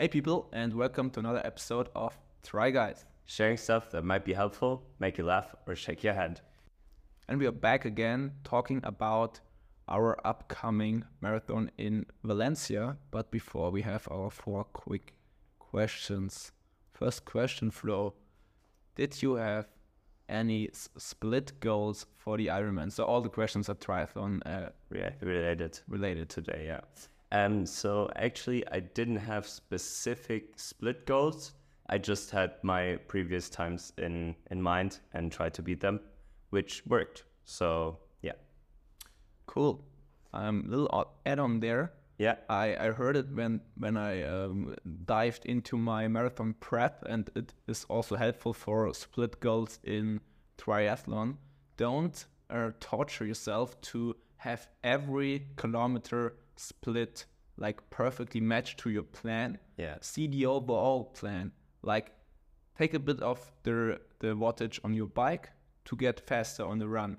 Hey, people, and welcome to another episode of Try Guys. Sharing stuff that might be helpful, make you laugh, or shake your head. And we are back again talking about our upcoming marathon in Valencia. But before we have our four quick questions. First question, Flo. Did you have any s- split goals for the Ironman? So all the questions are triathlon uh, Yeah, related related. today, yeah. Um, so actually, I didn't have specific split goals. I just had my previous times in in mind and tried to beat them, which worked. So yeah, Cool. Um, little add-on there. yeah, I, I heard it when when I um, dived into my marathon prep, and it is also helpful for split goals in triathlon. Don't uh, torture yourself to have every kilometer split like perfectly matched to your plan. yeah, See the overall plan. Like take a bit of the the wattage on your bike to get faster on the run.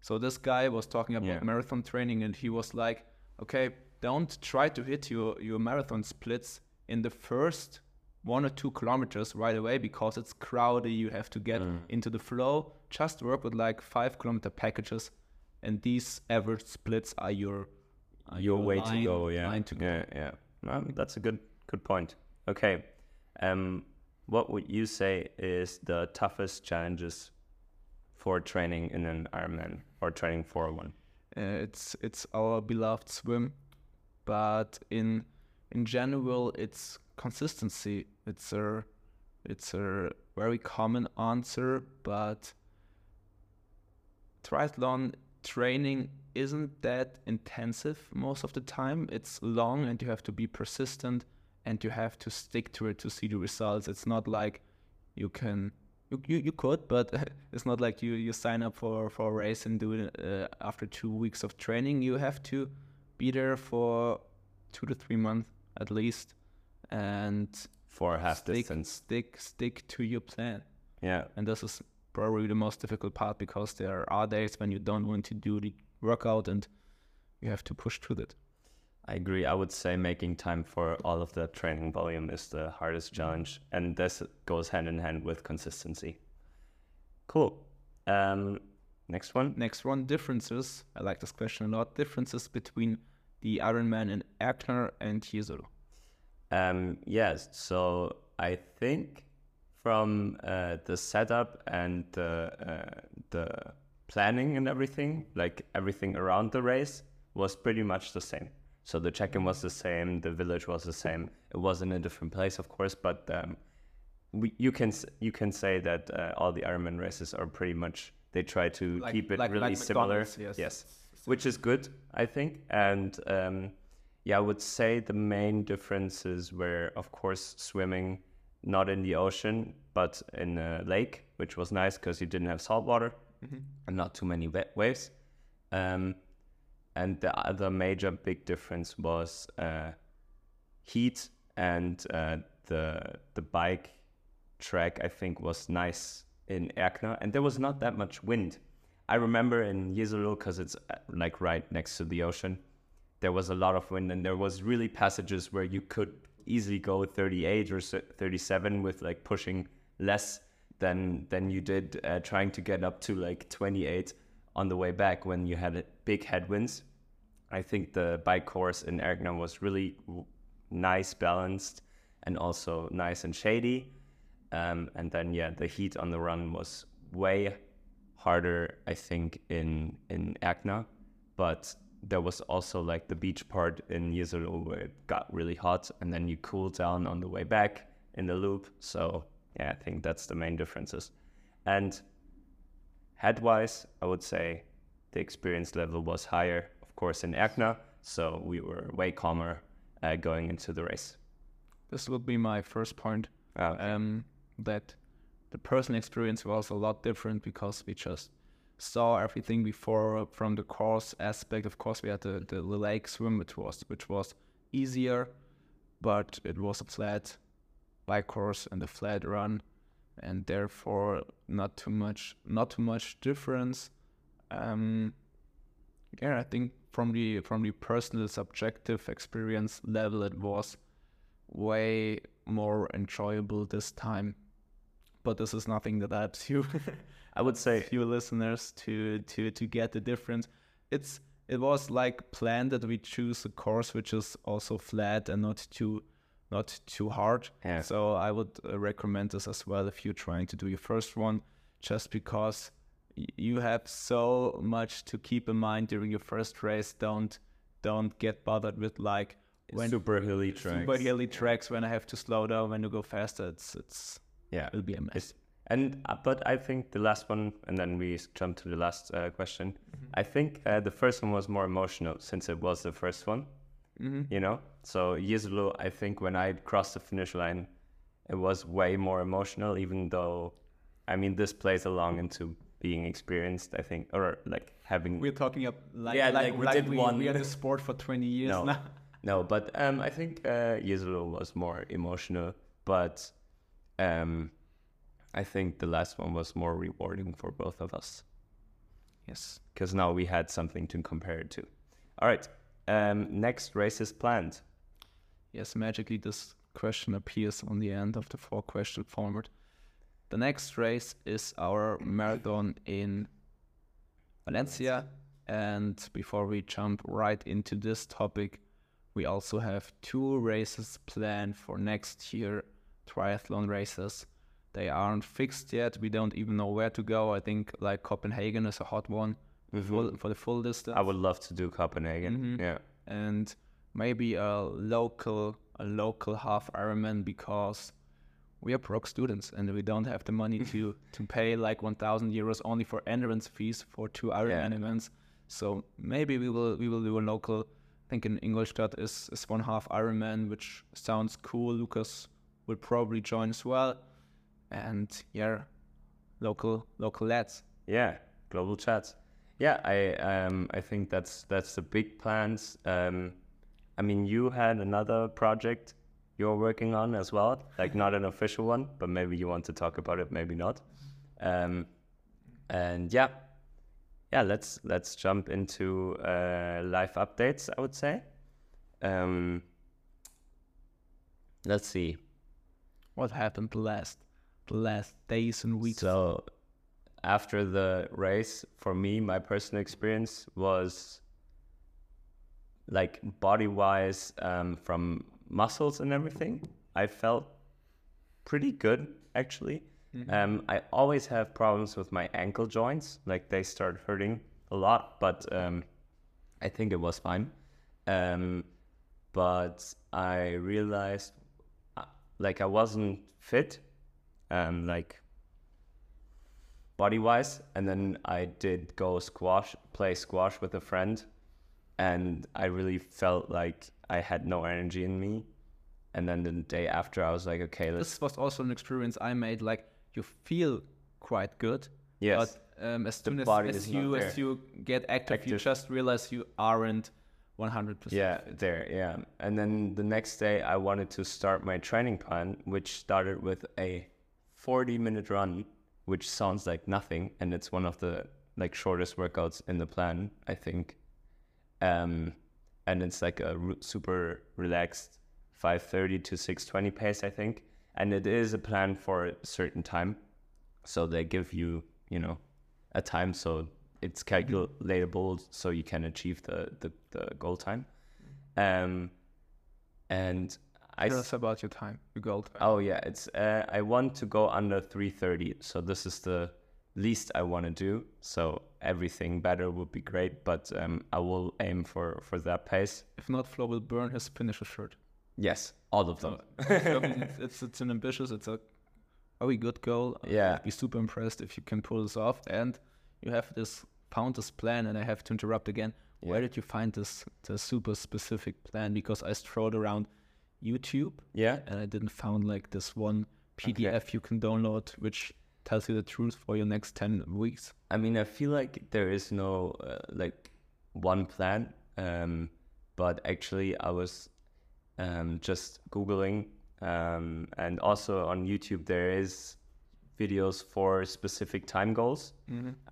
So this guy was talking about Yeah. marathon training and he was like, okay, don't try to hit your, your marathon splits in the first one or two kilometers right away because it's crowded. You have to get mm. into the flow. Just work with like five kilometer packages, and these average splits are your are your way line- to go. Yeah, line to go. yeah, yeah. No, that's a good good point. Okay, um, what would you say is the toughest challenges for training in an Ironman or training for one? Uh, it's it's our beloved swim, but in in general, it's consistency. It's a it's a very common answer, but triathlon training isn't that intensive most of the time. It's long, and you have to be persistent, and you have to stick to it to see the results. It's not like you can you, you, you could, but it's not like you, you sign up for, for a race and do it uh, after two weeks of training. You have to be there for two to three months at least, and For half stick, distance, stick stick to your plan. yeah, And this is probably the most difficult part because there are days when you don't want to do the workout and you have to push through it. I agree. I would say making time for all of the training volume is the hardest challenge, and this goes hand in hand with consistency. Cool. Um, next one. Next one, differences. I like this question a lot. Differences between the Ironman in Erkner and Jesolo. Um, yes. So I think from uh, the setup and the uh, the planning and everything, like everything around the race, was pretty much the same. So the check-in was the same, the village was the same. It was in a different place, of course, but um, we, you can you can say that uh, all the Ironman races are pretty much they try to Like- keep it like- really like similar. McDonald's, yes. which is good, I think. And um, yeah, I would say the main differences were, of course, swimming not in the ocean but in a lake, which was nice because you didn't have salt water and not too many wet waves. Um, and the other major big difference was uh, heat and uh, the the bike track. I think was nice in Erkner, and there was not that much wind. I remember in Jesolo because it's uh, like right next to the ocean. There was a lot of wind, and there was really passages where you could easily go 38 or 37 with like pushing less than than you did uh, trying to get up to like 28 on the way back when you had uh, big headwinds. I think the bike course in Erkner was really nice, balanced, and also nice and shady. Um, and then yeah, the heat on the run was way harder, I think, in in Erkner, but there was also like the beach part in Jesolo where it got really hot, and then you cool down on the way back in the loop. So yeah, I think that's the main differences. And head-wise, I would say the experience level was higher, of course, in Erkner. So we were way calmer uh, going into the race. This would be my first point. Okay. Um, that the personal experience was a lot different because we just saw everything before from the course aspect. Of course, we had the, the lake swim, which was which was easier, but it was a flat bike course and a flat run, and therefore not too much not too much difference. Um, yeah, I think from the from the personal subjective experience level, it was way more enjoyable this time. But this is nothing that helps you. I would say few listeners to to to get the difference. It's it was like planned that we choose a course which is also flat and not too not too hard. Yeah. So I would uh, recommend this as well if you're trying to do your first one, just because you have so much to keep in mind during your first race. Don't don't get bothered with like when super hilly tracks. super hilly tracks when I have to slow down when you go faster. It's it's Yeah. it'll be a mess. It's, and uh, but I think the last one, and then we jump to the last uh, question. Mm-hmm. I think uh, the first one was more emotional since it was the first one. Hmm You know, so years ago, I think when I crossed the finish line, it was way more emotional. Even though, I mean, this plays along into being experienced. I think, or like having We're talking up like Yeah, like, like we like did we, one- we are the sport for 20 years No. now. No, but um, I think uh, Jesolo was more emotional, but um, I think the last one was more rewarding for both of us Yes. because now we had something to compare it to. All right, um, next race is planned. Yes, magically this question appears on the end of the four question format. The next race is our marathon in Valencia. And before we jump right into this topic, we also have two races planned for next year triathlon races. They aren't fixed yet. We don't even know where to go. I think like Copenhagen is a hot one full, for the full distance. I would love to do Copenhagen. Mhm. Yeah, and maybe a local a local half Ironman because we are broke students and we don't have the money to to pay like 1,000 euros only for entrance fees for two Ironman Yeah. events. So maybe we will we will do a local. I think in Ingolstadt is is one half Ironman, which sounds cool. Lucas will probably join as well, and yeah, local local lads. yeah, global chats. Yeah, I um, I think that's that's the big plans. Um, I mean, you had another project you're working on as well, like not an official one, but maybe you want to talk about it, maybe not. Um, and yeah, yeah, let's let's jump into uh, life updates. I would say. Um, let's see. What happened the last the last days and weeks? So after the race, for me, my personal experience was like body wise, um, from muscles and everything, I felt pretty good actually. Um, I always have problems with my ankle joints, like they start hurting a lot, but um, I think it was fine. Um, but I realized uh, like I wasn't fit, um, like body wise. And then I did go squash, play squash with a friend, and I really felt like I had no energy in me. And then the day after, I was like, okay, let's. this was also an experience I made. Like you feel quite good, Yes. but um, as soon as, as you as you get active, you just realize you aren't one hundred percent. Yeah, there, yeah. And then the next day, I wanted to start my training plan, which started with a 40 minute run, which sounds like nothing. And it's one of the like shortest workouts in the plan, I think. Um, and it's like a super relaxed 5:30 to 6:20 pace, I think. And it is a plan for a certain time, so they give you, you know, a time so it's calculatable, so you can achieve the the, the goal time. Um, and I Tell us about your time, your goal time. Oh yeah, it's uh, I want to go under 330. So this is the least I want to do. So everything better would be great, but um, I will aim for for that pace. If not, Flo will burn his finisher shirt. Yes, all of them. So, it's, it's it's an ambitious, it's a very good goal. Yeah. I'd be super impressed if you can pull this off. And you have this found this plan, and I have to interrupt again. Where did you find this the super specific plan? Because I strolled around YouTube Yeah. and I didn't found like this one PDF you can download which tells you the truth for your next 10 weeks. I mean, I feel like there is no uh, like one plan, um, but actually, I was um, just googling, um, and also on YouTube there is videos for specific time goals.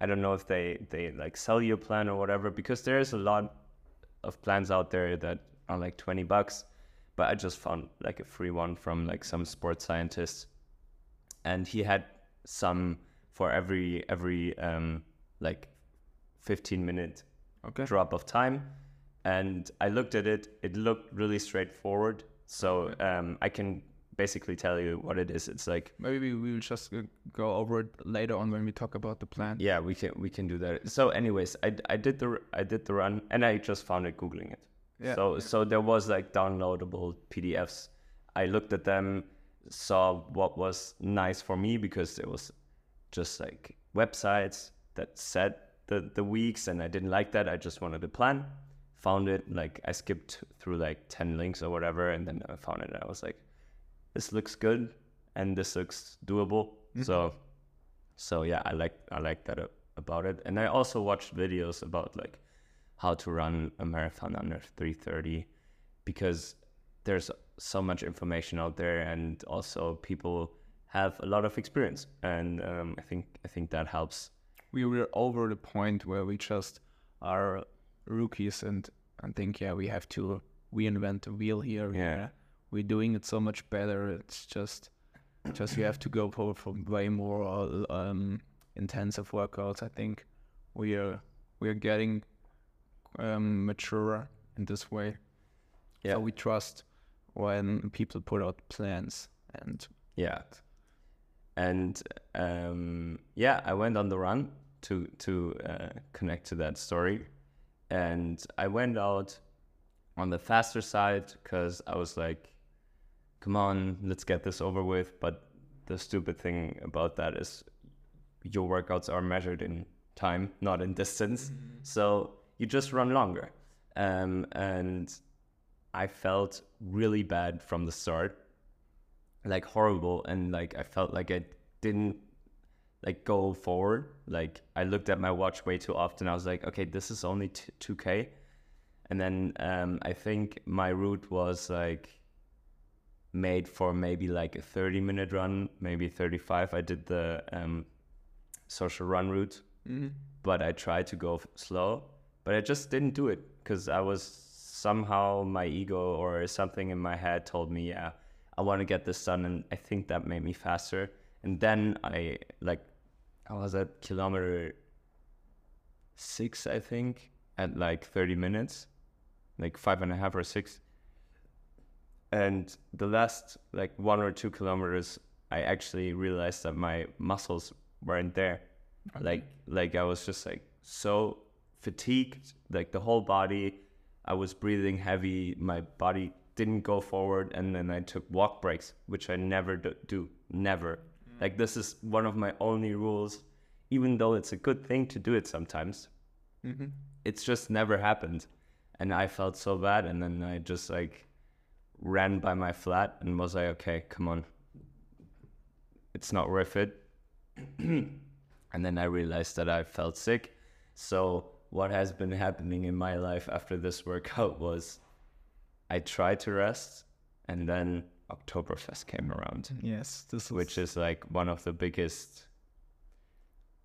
I don't know if they they like sell you a plan or whatever because there is a lot of plans out there that are like twenty bucks, but I just found like a free one from like some sports scientist, and he had some for every every um, like 15 minute Okay. drop of time. And i looked at it. It looked really straightforward. So um, i can basically tell you what it is. It's like Maybe we will just go over it later on when we talk about the plan. yeah we can we can do that. So anyways i, I did the i did the run and i just found it googling it Yeah. so so there was like downloadable pdfs i looked at them saw what was nice for me because it was just like websites that said the the weeks and i didn't like that. I just wanted a plan found it like i skipped through like 10 links or whatever and then i found it and i was like this looks good and this looks doable. Mm-hmm. So so yeah i like i like that about it. And i also watched videos about like how to run a marathon under 330 because there's so much information out there and also people have a lot of experience. And um, i think i think that helps. We were over the point where we just are rookies and and think yeah we have to reinvent the wheel here. Yeah. we're doing it so much better. It's just just you have to go for, for way more uh, um, intensive workouts. I think we are we are getting um, mature in this way Yeah. so we trust when people put out plans and Yeah. And um, yeah, I went on the run to to uh, connect to that story, and I went out on the faster side because I was like, "Come on, let's get this over with." But the stupid thing about that is, your workouts are measured in time, not in distance. So you just run longer, um, and I felt really bad from the start like horrible and like I felt like I didn't like go forward. Like I looked at my watch way too often. I was like, okay, this is only t- 2k. And then um, I think my route was like made for maybe like a 30 minute run, maybe 35. I did the um, social run route, but I tried to go f- slow, but I just didn't do it because I was somehow my ego or something in my head told me, yeah, I want to get this done, and I think that made me faster. And then I like, I was at kilometer six, I think, at like 30 minutes, like five and a half or six. And the last like one or two kilometers, I actually realized that my muscles weren't there. Like, like I was just like so fatigued, like the whole body. I was breathing heavy. My body didn't go forward, and then I took walk breaks, which I never do. do never. Mm. Like this is one of my only rules, even though it's a good thing to do it sometimes. Mm-hmm. It's just never happened, and I felt so bad. And then I just like ran by my flat and was like, okay, come on, it's not worth it. and then I realized that I felt sick. So what has been happening in my life after this workout was I tried to rest and then Oktoberfest came around, yes this is which is like one of the biggest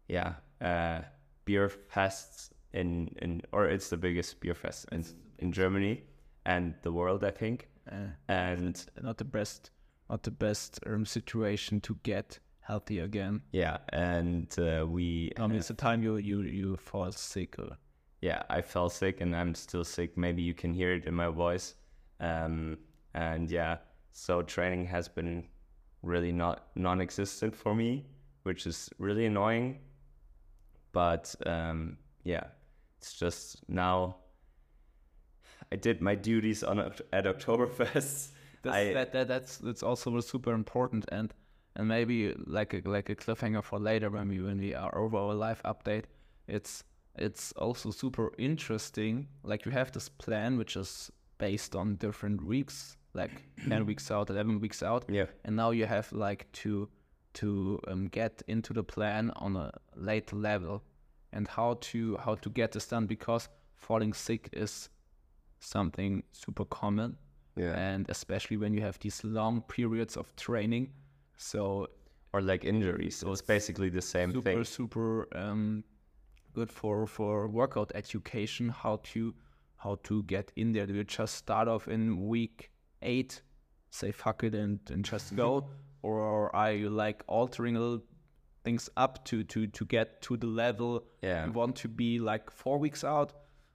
yeah, uh, beer fests in, in or it's the biggest beer fest in, in Germany and the world, I think. uh, And not the best not the best um, situation to get healthy again yeah, and uh, we I mean, it's the time you you you fall sick. Or, yeah, I fell sick and I'm still sick. Maybe you can hear it in my voice. Um, and yeah, so training has been really not non-existent for me, which is really annoying. But um, yeah, it's just now. I did my duties on at Oktoberfest. that's, I- that, that that's that's also super important and and maybe like a like a cliffhanger for later when we when we are over our live update. It's it's also super interesting. Like you have this plan which is based on different weeks, like ten weeks out, eleven weeks out. Yeah. and now you have like to to um, get into the plan on a later level and how to how to get this done because falling sick is something super common Yeah. and especially when you have these long periods of training so Or like injuries. So It's basically the same super thing. super um, good for for workout education how to how to get in there do you just start off in week eight, say fuck it and, and just go, or are you like altering a little things up to to to get to the level Yeah. you want to be like four weeks out?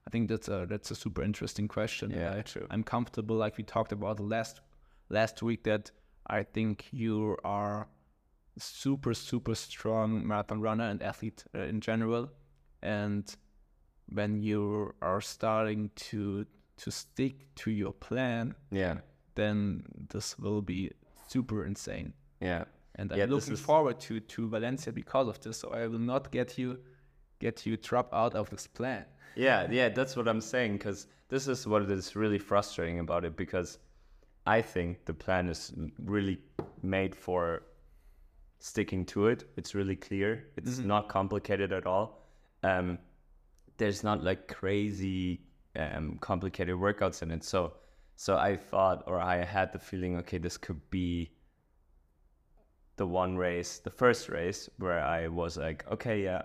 I think that's a that's a super interesting question. Yeah, I, true. I'm comfortable, like we talked about last last week, that I think you are super super strong marathon runner and athlete uh, in general, and when you are starting to to stick to your plan, Yeah. then this will be super insane. Yeah. And I'm Yeah, looking forward to to Valencia because of this. So I will not get you get you drop out of this plan. Yeah, yeah, that's what I'm saying. Because this is what is really frustrating about it. Because I think the plan is really made for sticking to it. It's really clear. It's not complicated at all. Um, there's not like crazy um, complicated workouts in it. So, so I thought, or I had the feeling, okay, this could be the one race, the first race where I was like, okay, yeah,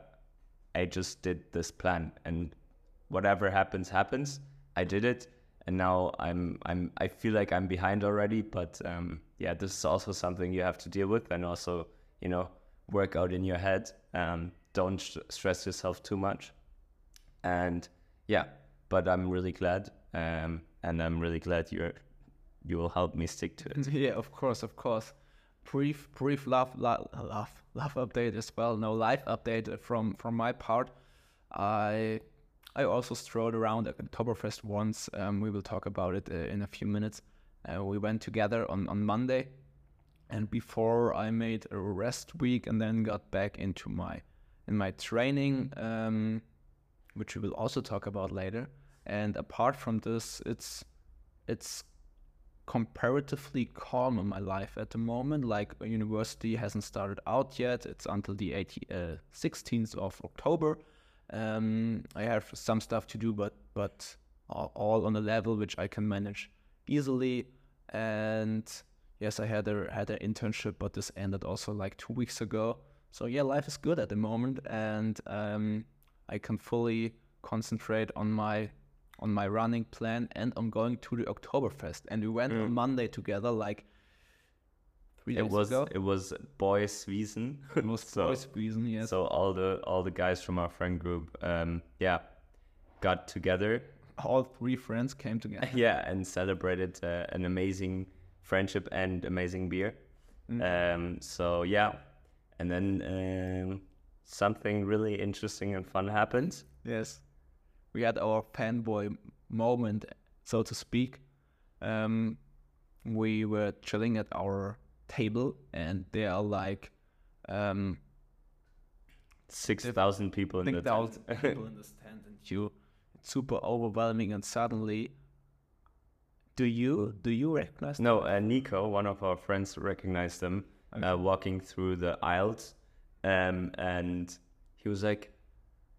I just did this plan and whatever happens happens. I did it and now I'm I'm I feel like I'm behind already, but um yeah, this is also something you have to deal with and also, you know, work out in your head. Um don't st- stress yourself too much. And yeah, but I'm really glad um and I'm really glad you're you will help me stick to it. yeah, of course, of course. Brief, brief love, love, love, love update as well. No life update from from my part. I I also strolled around at Oktoberfest once. Um, we will talk about it uh, in a few minutes. Uh, we went together on on Monday, and before I made a rest week and then got back into my in my training, um, which we will also talk about later. And apart from this, it's it's comparatively calm in my life at the moment. Like university hasn't started out yet. It's until the 80, uh, 16th of October. Um, I have some stuff to do, but but all, on a level which I can manage easily. And yes, I had a had an internship, but this ended also like two weeks ago. So yeah, life is good at the moment, and um, I can fully concentrate on my on my running plan and on going to the Oktoberfest. And we went on Monday together, like three days It was ago. it was Boys Wiesn. It was so, boys' Wiesn, yes. so all the all the guys from our friend group, um, yeah, got together, all three friends came together. yeah, and celebrated uh, an amazing friendship and amazing beer. Um, so yeah, and then um, something really interesting and fun happened. Yes. We had our fanboy moment, so to speak. Um, we were chilling at our table, and there are like um, Six thousand people in the tent. people in this tent, and you, it's super overwhelming. And suddenly, do you do you recognize? No, uh, Nico, one of our friends, recognized them uh, walking through the aisles, um, and he was like,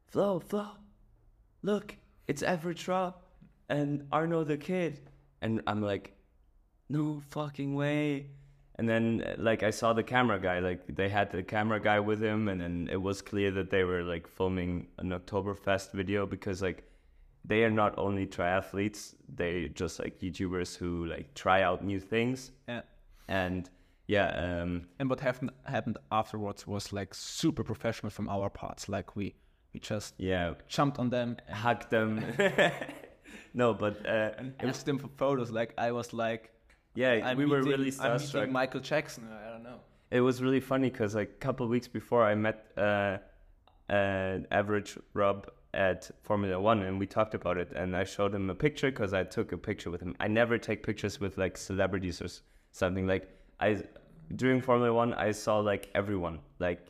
"Flo, Flo, look, it's Average Rob and Arno the kid," and I'm like, "No fucking way!" And then, like, I saw the camera guy. Like, they had the camera guy with him, and then it was clear that they were like filming an Oktoberfest video because, like, they are not only triathletes; they just like YouTubers who like try out new things. Yeah. And yeah, um, And what happened happened afterwards was like super professional from our parts. Like we we just yeah, jumped on them hugged them. no, but uh, asked them for photos. Like I was like, yeah, I'm we were meeting- really I'm meeting. Michael Jackson. I don't know. it was really funny because like a couple of weeks before I met uh, uh, average Rob at Formula One and we talked about it and I showed him a picture because I took a picture with him. I never take pictures with like celebrities or something like I during Formula One I saw like everyone like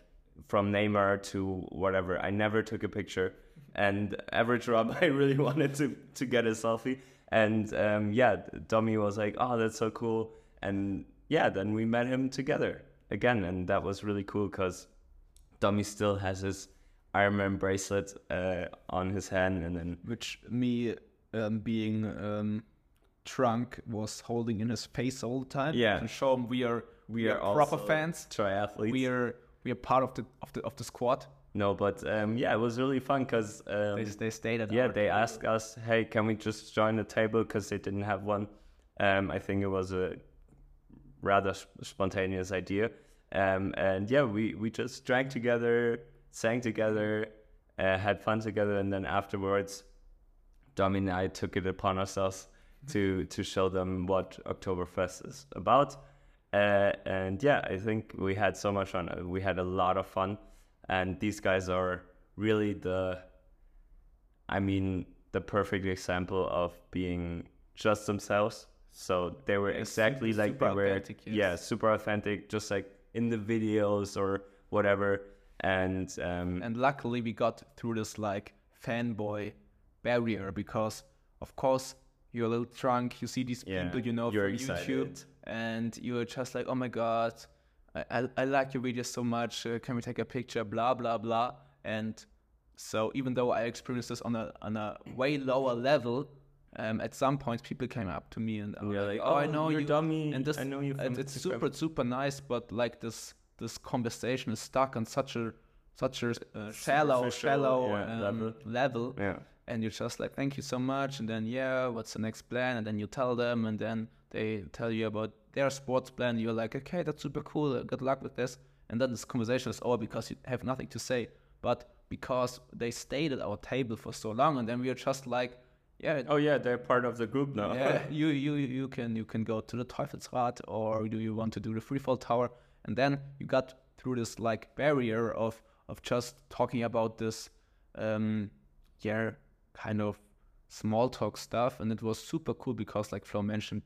from Neymar to whatever. I never took a picture and average Rob I really wanted to to get a selfie and um, yeah Domi was like oh that's so cool and yeah then we met him together again and that was really cool because Domi still has his Iron Man bracelet uh, on his hand and then Which me um, being um, drunk was holding in his face all the time. Yeah. To show him we are we, are, proper fans. triathletes We are we are part of the of the of the squad. No but um, yeah it was really fun because They um, they stayed at yeah they table. asked us hey can we just join the table because they didn't have one Um, I think it was a rather sp- spontaneous idea. Um, and yeah, we, we just drank together, sang together, uh, had fun together, and then afterwards, Domi and I took it upon ourselves to to show them what Oktoberfest is about. Uh, and yeah, I think we had so much fun. We had a lot of fun, and these guys are really the, I mean, the perfect example of being just themselves. So they were exactly super- like super they were, authentic, yes. yeah, super authentic, just like in the videos or whatever. And um, And luckily, we got through this like fanboy barrier because, of course, you're a little drunk. You see these Yeah, people you know from YouTube, excited. and you're just like, "Oh my god, I, I, like your videos so much. Uh, can we take a picture?" Blah blah blah. And so, even though I experienced this on a on a way lower level, um, at some point people came up to me and And are like, "Oh, I "Oh, know you're you." Domi. And this, I know you and it's Instagram." super super nice, but like this this conversation is stuck on such a such a uh, shallow shallow yeah, um, level. level yeah. and you're just like thank you so much and then yeah what's the next plan and then you tell them and then they tell you about their sports plan you're like okay that's super cool uh, good luck with this and then this conversation is over because you have nothing to say but because they stayed at our table for so long and then we are just like yeah Oh yeah, they're part of the group now. yeah, you you you can you can go to the Teufelsrad or do you want to do the freefall tower? And then you got through this like barrier of of just talking about this, um, yeah, kind of small talk stuff, and it was super cool because like Flo mentioned,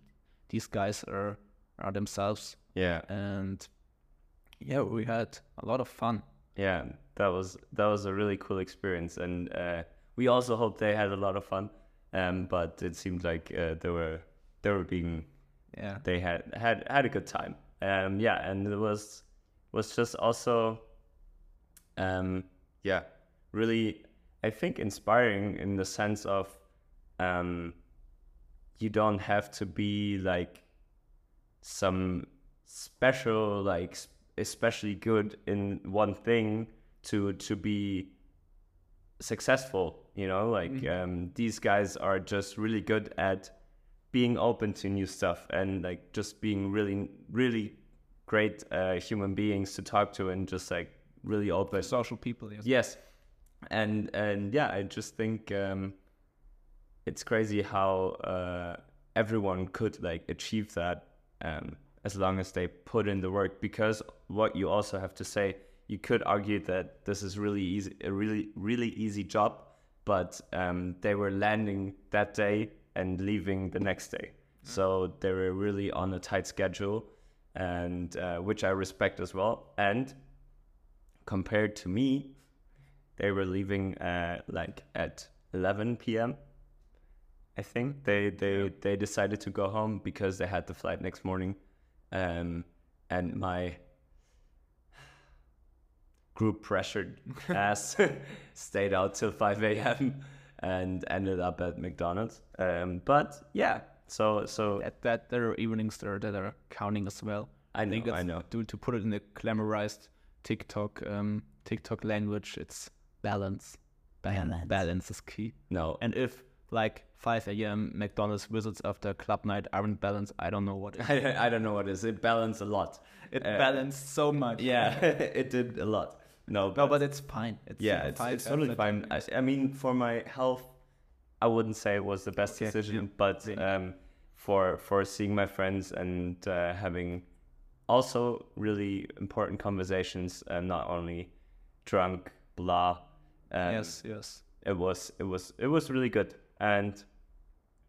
these guys are are themselves, yeah. and yeah, we had a lot of fun. Yeah, that was that was a really cool experience, and uh, we also hope they had a lot of fun. Um, but it seemed like uh, they were they were being Yeah, they had had had a good time. Um, yeah, and it was was just also, um, yeah, really I think inspiring in the sense of, um, you don't have to be like some special like especially good in one thing to to be successful you know like um, these guys are just really good at being open to new stuff and like just being really really great uh, human beings to talk to and just like really open social people. Yes. Yes, and and yeah, I just think um, it's crazy how uh, everyone could like achieve that um, as long as they put in the work. Because what you also have to say, you could argue that this is really easy, a really really easy job, but um, they were landing that day and leaving the next day, so they were really on a tight schedule, and uh, which I respect as well. And compared to me, they were leaving uh, like at 11 p.m. I think they they they decided to go home because they had the flight next morning, um, and my group pressured ass stayed out till 5 a.m. and ended up at McDonald's. Um, but yeah, so so That, that there are evenings there that are counting as well. I think know I know To, to put it in the glamorized TikTok um, TikTok language, it's balance. Balance. Balance is key. no And if like 5 a.m. McDonald's visits after club night aren't balanced, I don't know what it is. I, I don't know what it is. It balanced a lot. It Uh, balanced so much. Yeah, it did a lot. No, No, but it's fine. It's yeah, it's, fine it's totally fine. I, I mean, for my health, I wouldn't say it was the best Okay, decision, but um, for for seeing my friends and uh, having also really important conversations, uh, not only drunk, blah. Um, Yes, yes. it was it was it was really good, and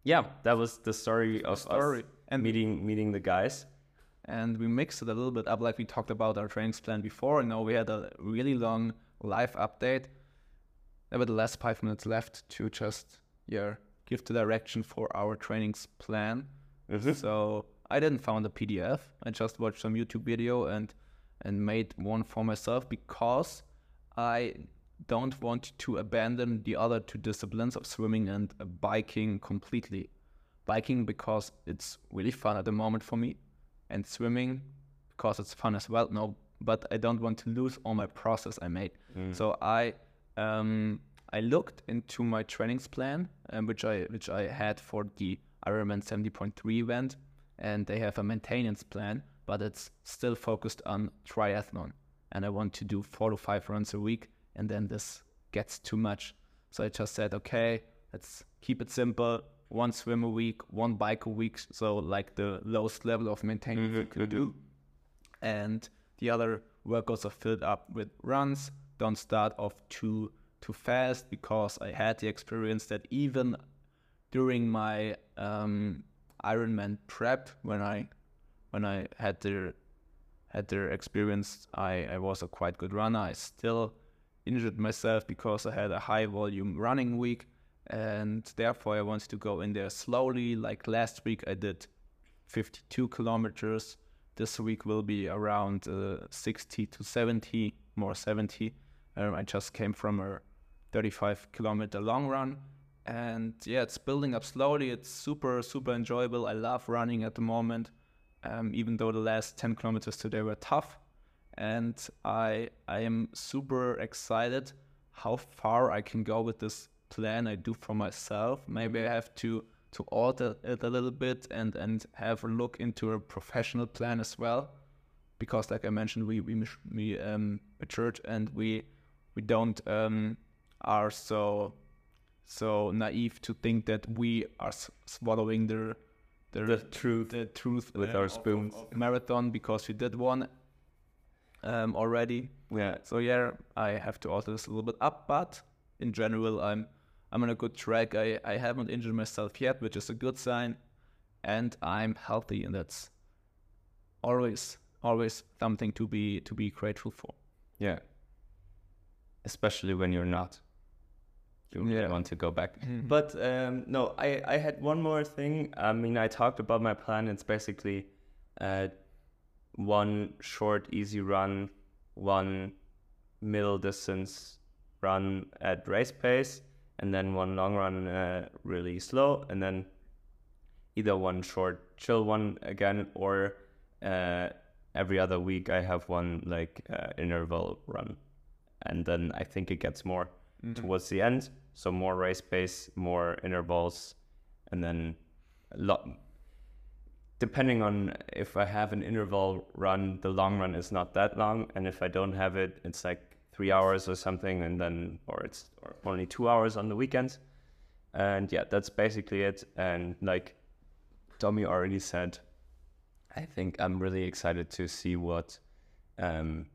yeah, that was the story of story. us And- meeting meeting the guys. and we mixed it a little bit up like we talked about our trainings plan before. And now we had a really long live update. Nevertheless five minutes left to just yeah give the direction for our trainings plan. Mm-hmm. So i didn't found a pdf i just watched some youtube video and and made one for myself because i don't want to abandon the other two disciplines of swimming and biking completely biking because it's really fun at the moment for me and swimming because it's fun as well. No, but I don't want to lose all my process I made. So I um, I looked into my trainings plan, um, which I which I had for the Ironman 70.3 event, and they have a maintenance plan, but it's still focused on triathlon. And I want to do four to five runs a week, and then this gets too much. So I just said, okay, let's keep it simple. One swim a week, one bike a week. So like the lowest level of maintenance you can do. And the other workouts are filled up with runs. Don't start off too too fast because I had the experience that even during my um, Ironman prep, when I when I had the had the experience, I, I was a quite good runner. I still injured myself because I had a high volume running week, and therefore I wanted to go in there slowly. Like last week, I did 52 kilometers. This week will be around uh, 60 to 70, more 70. Um, I just came from a 35 kilometer long run and yeah it's building up slowly it's super super enjoyable i love running at the moment um, even though the last 10 kilometers today were tough and i i am super excited how far i can go with this plan i do for myself. Maybe i have to to alter it a little bit and and have a look into a professional plan as well. Because like i mentioned we we, we um a church and we we don't um are so so naive to think that we are swallowing the the, the truth. the truth with uh, our spoons of, of marathon because we did one um, already. Yeah. So yeah, I have to alter this a little bit up, but in general, I'm I'm on a good track. I I haven't injured myself yet, which is a good sign, and I'm healthy, and that's always always something to be to be grateful for. Yeah. Especially when you're not you yeah. want to go back. Mm-hmm. But um, no, I, I had one more thing. I mean, I talked about my plan. It's basically uh, one short, easy run, one middle distance run at race pace, and then one long run uh, really slow, and then either one short, chill one again, or uh, every other week I have one like uh, interval run. And then I think it gets more mm-hmm. towards the end so more race pace, more intervals, and then a lot. Depending on if I have an interval run, the long run is not that long, and if I don't have it, it's like three hours or something, and then or it's or only two hours on the weekends. And yeah, that's basically it. And like Domi already said, I think I'm really excited to see what, um,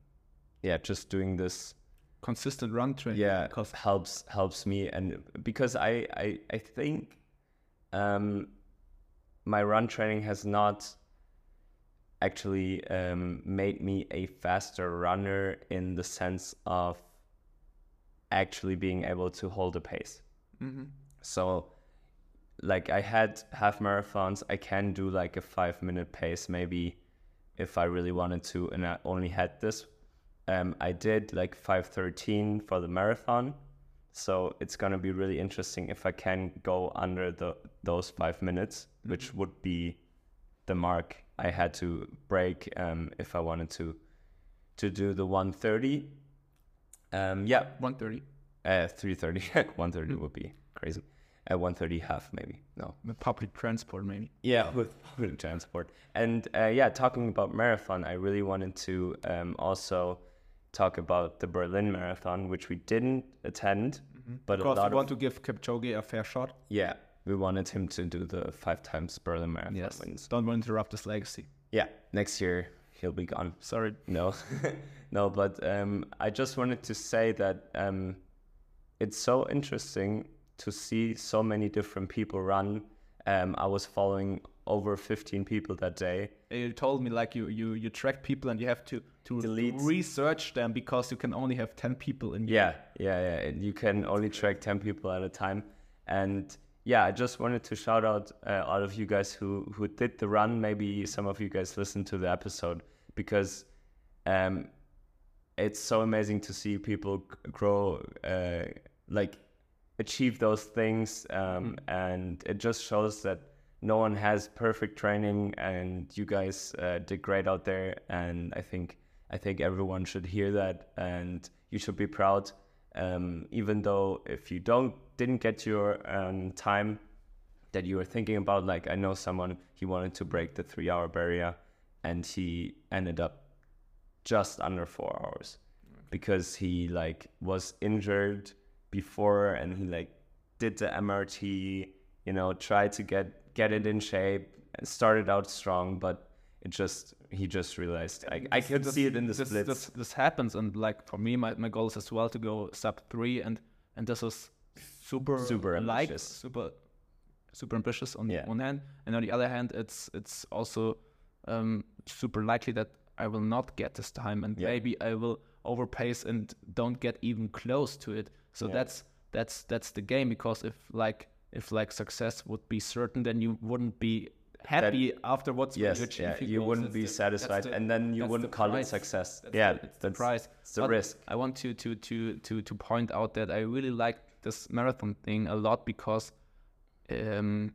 yeah, just doing this consistent run training yeah because helps helps me and because i i, I think um my run training has not actually um, made me a faster runner in the sense of actually being able to hold a pace mm-hmm. so like i had half marathons i can do like a five minute pace maybe if i really wanted to and i only had this um, I did like 513 for the marathon. So it's going to be really interesting if I can go under the those five minutes, mm-hmm. which would be the mark I had to break um, if I wanted to to do the 130. Um, yeah, 130. Uh, 330. 130 mm-hmm. would be crazy. At uh, 130 half maybe. No. With public transport maybe. Yeah, with public transport. And uh, yeah, talking about marathon, I really wanted to um, also talk about the Berlin Marathon, which we didn't attend. Mm-hmm. But because we want of, to give Kipchoge a fair shot. Yeah, we wanted him to do the five times Berlin Marathon yes. wins. Don't want to interrupt his legacy. Yeah, next year he'll be gone. Sorry. No, no, but um, I just wanted to say that um, it's so interesting to see so many different people run. Um, I was following over 15 people that day. You told me like you you you track people and you have to to Delete. research them because you can only have 10 people in yeah yeah yeah you can only track 10 people at a time and yeah i just wanted to shout out uh, all of you guys who who did the run maybe some of you guys listened to the episode because um it's so amazing to see people grow uh, like achieve those things um, mm. and it just shows that no one has perfect training and you guys uh, did great out there and i think i think everyone should hear that and you should be proud um, even though if you don't didn't get your um, time that you were thinking about? Like I know someone he wanted to break the three hour barrier, and he ended up just under four hours because he like was injured before and he like did the MRT, you know, tried to get get it in shape and started out strong, but it just he just realized I, I could This- see it in the this, splits. This, this happens, and like for me, my, my goal is as well to go sub three, and and this is super Super like ambitious. super super ambitious on Yeah. the one hand, and on the other hand, it's it's also um, super likely that I will not get this time, and Yeah. maybe I will overpace and don't get even close to it. So Yeah. that's that's that's the game because if like if like success would be certain, then you wouldn't be happy afterwards. when yes, you yeah, you goals. wouldn't That's be the- satisfied, the- and then you wouldn't call it success. That's yeah, the, it's the price. It's the But risk. I want to to to to to point out that I really like this marathon thing a lot because um,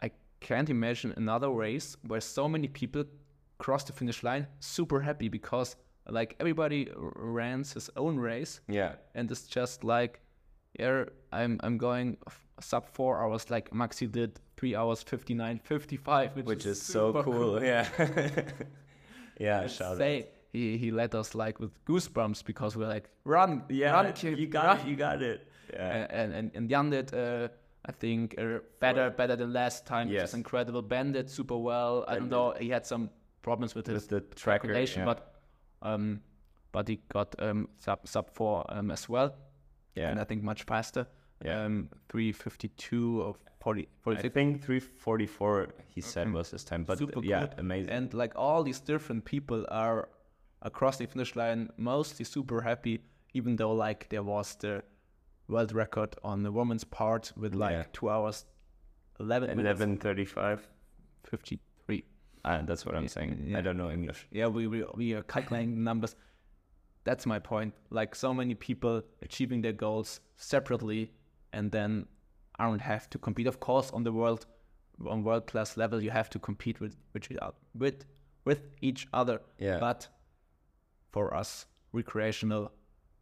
I can't imagine another race where so many people cross the finish line super happy because like everybody runs his own race Yeah, and it's just like yeah i'm i'm going sub four hours like maxi did three hours 59 55 which, which is so super cool. Yeah, yeah. Shout out. he, he led us like with goosebumps because we're like run Yeah, run kid you got run. it. You got it. Yeah. and and and Jan did uh, I think uh, better better than last time which Yes. is incredible Ben did super well I don't know he had some problems with his With the tracker, yeah. but um but he got um sub sub four um as well Yeah. and I think much faster Yeah. um 352 or 40 I think 344 he said was his time, but super yeah, good. amazing. and like all these different people are across the finish line mostly super happy even though like there was the world record on the women's part with like Yeah. two hours 11 minutes 1135. 53 Ah, that's what I'm saying. Yeah. I don't know English. yeah we, we, we are calculating numbers that's my point like so many people achieving their goals separately and then I don't have to compete. Of course on the world on world class level you have to compete with with each with, with each other. Yeah. but for us recreational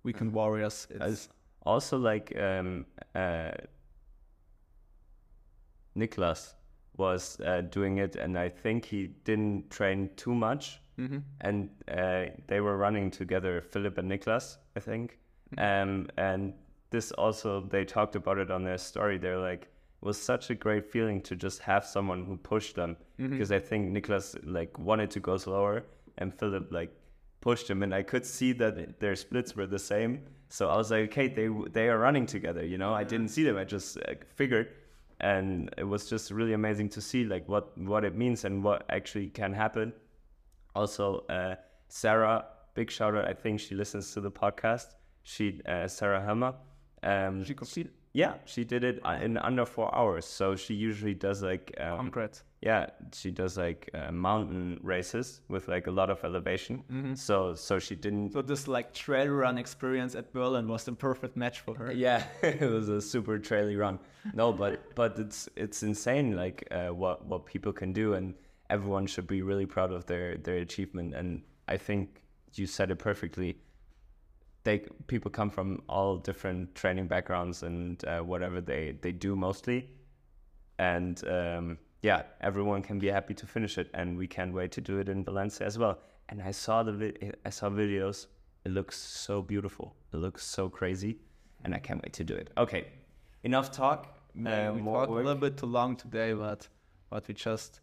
weekend warriors it's As also like um uh Niklas was uh, doing it and I think he didn't train too much. Mhm. and uh, they were running together Philip and Niklas I think. Um and this also they talked about it on their story. They're like it was such a great feeling to just have someone who pushed them. Because I think Niklas like wanted to go slower and Philip like pushed him. And I could see that their splits were the same. So I was like okay they they are running together you know? I didn't see them. I just uh, figured. And it was just really amazing to see like what what it means and what actually can happen. Also uh, Sarah big shout out I think she listens to the podcast. She uh, Sarah Helmer um, she competed yeah she did it in under four hours. So she usually does like um, congrats yeah she does like uh, mountain races with like a lot of elevation. So so she didn't so this like trail run experience at berlin was the perfect match for her. Yeah it was a super traily run. No but but it's it's insane like uh, what what people can do and everyone should be really proud of their their achievement. And i think you said it perfectly they people come from all different training backgrounds and uh, whatever they they do mostly. And um, yeah everyone can be happy to finish it and we can't wait to do it in valencia as well. And i saw the vi- i saw videos. It looks so beautiful. It looks so crazy and i can't wait to do it. Okay enough talk. Uh, uh, we talked a little bit too long today, but but we just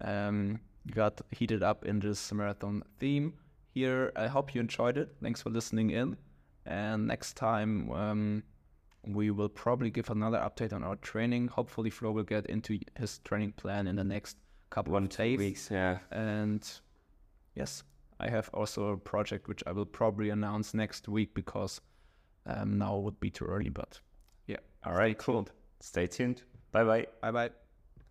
um, got heated up in this marathon theme here. I hope you enjoyed it. Thanks for listening in. And next time um, we will probably give another update on our training. Hopefully, Flo will get into his training plan in the next couple one of days. weeks yeah And yes, I have also a project which I will probably announce next week because um, now would be too early. But yeah, all right cool stay tuned bye bye Bye bye.